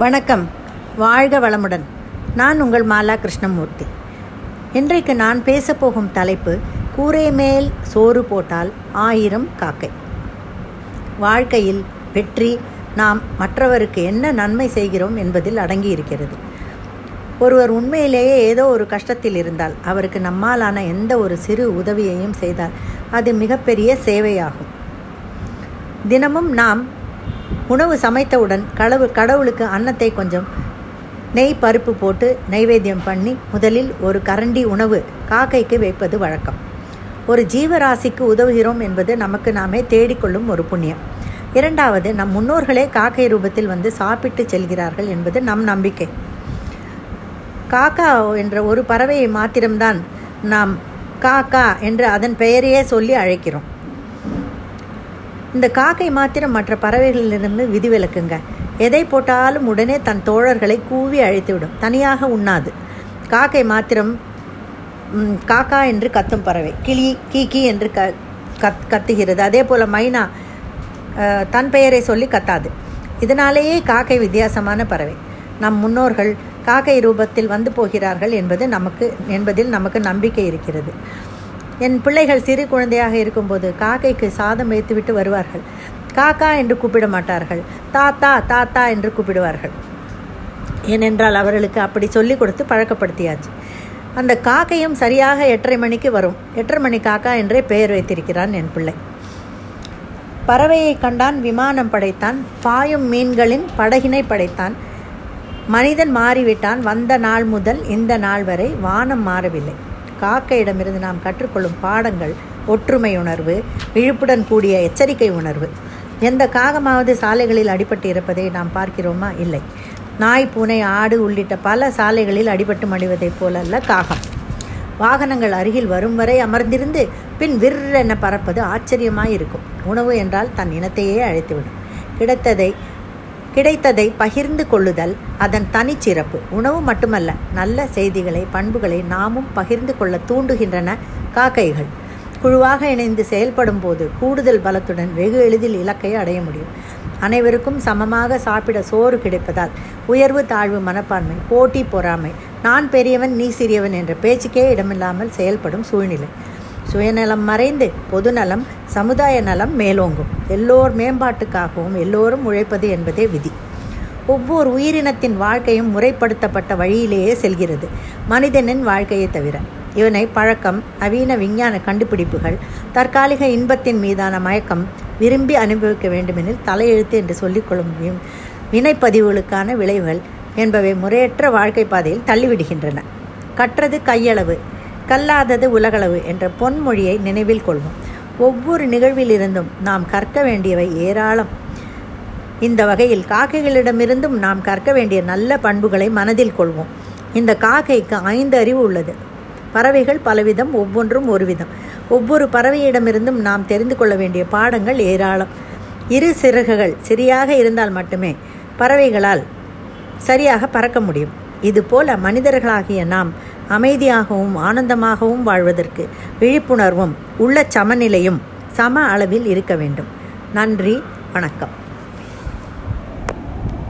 வணக்கம். வாழ்க வளமுடன். நான் உங்கள் மாலா கிருஷ்ணமூர்த்தி. இன்றைக்கு நான் பேசப்போகும் தலைப்பு கூரை மேல் சோறு போட்டால் ஆயிரம் காக்கை. வாழ்க்கையில் வெற்றி நாம் மற்றவருக்கு என்ன நன்மை செய்கிறோம் என்பதில் அடங்கியிருக்கிறது. ஒருவர் உண்மையிலேயே ஏதோ ஒரு கஷ்டத்தில் இருந்தால் அவருக்கு நம்மாலான எந்த ஒரு சிறு உதவியையும் செய்தால் அது மிகப்பெரிய சேவையாகும். தினமும் நாம் உணவு சமைத்தவுடன் கடவு கடவுளுக்கு அன்னத்தை கொஞ்சம் நெய் பருப்பு போட்டு நைவேத்தியம் பண்ணி முதலில் ஒரு கரண்டி உணவு காக்கைக்கு வைப்பது வழக்கம். ஒரு ஜீவராசிக்கு உதவுகிறோம் என்பது நமக்கு நாமே தேடிக்கொள்ளும் ஒரு புண்ணியம். இரண்டாவது நம் முன்னோர்களே காக்கை ரூபத்தில் வந்து சாப்பிட்டு செல்கிறார்கள் என்பது நம் நம்பிக்கை. காக்கா என்ற ஒரு பறவையை மாத்திரம்தான் நாம் காக்கா என்று அதன் பெயரையே சொல்லி அழைக்கிறோம். இந்த காக்கை மாத்திரம் மற்ற பறவைகளிலிருந்து விதிவிலக்குங்க. எதை போட்டாலும் உடனே தன் தோழர்களை கூவி அழைத்துவிடும். தனியாக உண்ணாது. காக்கை மாத்திரம் காக்கா என்று கத்தும் பறவை. கிளி கீக்கி என்று க கத் கத்துகிறது. அதே போல் மைனா தன் பெயரை சொல்லி கத்தாது. இதனாலேயே காக்கை வித்தியாசமான பறவை. நம் முன்னோர்கள் காக்கை ரூபத்தில் வந்து போகிறார்கள் என்பது நமக்கு என்பதில் நமக்கு நம்பிக்கை இருக்கிறது. என் பிள்ளைகள் சிறு குழந்தையாக இருக்கும்போது காக்கைக்கு சாதம் வைத்துவிட்டு வருவார்கள். காக்கா என்று கூப்பிட மாட்டார்கள். தாத்தா தாத்தா என்று கூப்பிடுவார்கள். ஏனென்றால் அவர்களுக்கு அப்படி சொல்லிக் கொடுத்து பழக்கப்படுத்தியாச்சு. அந்த காக்கையும் சரியாக எட்டரை மணிக்கு வரும். எட்டரை மணி காக்கா என்றே பெயர் வைத்திருக்கிறான் என் பிள்ளை. பறவையை கண்டான் விமானம் படைத்தான் பாயும் மீன்களின் படகினை படைத்தான். மனிதன் மாறிவிட்டான். வந்த நாள் முதல் இந்த நாள் வரை வானம் மாறவில்லை. காக்கையிடமிருந்து நாம் கற்றுக்கொள்ளும் பாடங்கள் ஒற்றுமை உணர்வு விழிப்புடன் கூடிய எச்சரிக்கை உணர்வு. எந்த காகமாவது சாலைகளில் அடிபட்டு இருப்பதை நாம் பார்க்கிறோமா? இல்லை. நாய் பூனை ஆடு உள்ளிட்ட பல சாலைகளில் அடிபட்டு மடிவதைப் போலல்ல காகம். வாகனங்கள் அருகில் வரும் வரை அமர்ந்திருந்து பின் விற்றென பறப்பது ஆச்சரியமாயிருக்கும் உணவு என்றால் தன் இனத்தையே அழைத்துவிடும். கிடைத்ததை கிடைத்ததை பகிர்ந்து கொள்ளுதல் அதன் தனிச்சிறப்பு. உணவு மட்டுமல்ல நல்ல செய்திகளை பண்புகளை நாமும் பகிர்ந்து கொள்ள தூண்டுகின்றன காக்கைகள். குழுவாக இணைந்து செயல்படும் போது கூடுதல் பலத்துடன் வெகு எளிதில் இலக்கை அடைய முடியும். அனைவருக்கும் சமமாக சாப்பிட சோறு கிடைப்பதால் உயர்வு தாழ்வு மனப்பான்மை போட்டி பொறாமை நான் பெரியவன் நீ சிறியவன் என்ற பேச்சுக்கே இடமில்லாமல் செயல்படும் சூழ்நிலை. சுயநலம் மறைந்து பொதுநலம் சமுதாய நலம் மேலோங்கும். எல்லோர் மேம்பாட்டுக்காகவும் எல்லோரும் உழைப்பது என்பதே விதி. ஒவ்வொரு உயிரினத்தின் வாழ்க்கையும் முறைப்படுத்தப்பட்ட வழியிலேயே செல்கிறது. மனிதனின் வாழ்க்கையை தவிர. இவனை பழக்கம் நவீன விஞ்ஞான கண்டுபிடிப்புகள் தற்காலிக இன்பத்தின் மீதான மயக்கம் விரும்பி அனுபவிக்க வேண்டுமெனில் தலையெழுத்து என்று சொல்லிக்கொள்ளும் வினைப்பதிவுகளுக்கான விளைவுகள் என்பவை முறையற்ற வாழ்க்கை பாதையில் தள்ளிவிடுகின்றன. கற்றது கையளவு கல்லாதது உலகளவு என்ற பொன்மொழியை நினைவில் கொள்வோம். ஒவ்வொரு நிகழ்விலிருந்தும் நாம் கற்க வேண்டியவை ஏராளம். இந்த வகையில் காக்கைகளிடமிருந்தும் நாம் கற்க வேண்டிய நல்ல பண்புகளை மனதில் கொள்வோம். இந்த காக்கைக்கு ஐந்து அறிவு உள்ளது. பறவைகள் பலவிதம் ஒவ்வொன்றும் ஒரு விதம் ஒவ்வொரு பறவையிடமிருந்தும் நாம் தெரிந்து கொள்ள வேண்டிய பாடங்கள் ஏராளம். இரு சிறகுகள் சரியாக இருந்தால் மட்டுமே பறவைகளால் சரியாக பறக்க முடியும். இதுபோல மனிதர்களாகிய நாம் அமைதியாகவும் ஆனந்தமாகவும் வாழ்வதற்கு விழிப்புணர்வும் உள்ள சமநிலையும் சம அளவில் இருக்க வேண்டும். நன்றி வணக்கம்.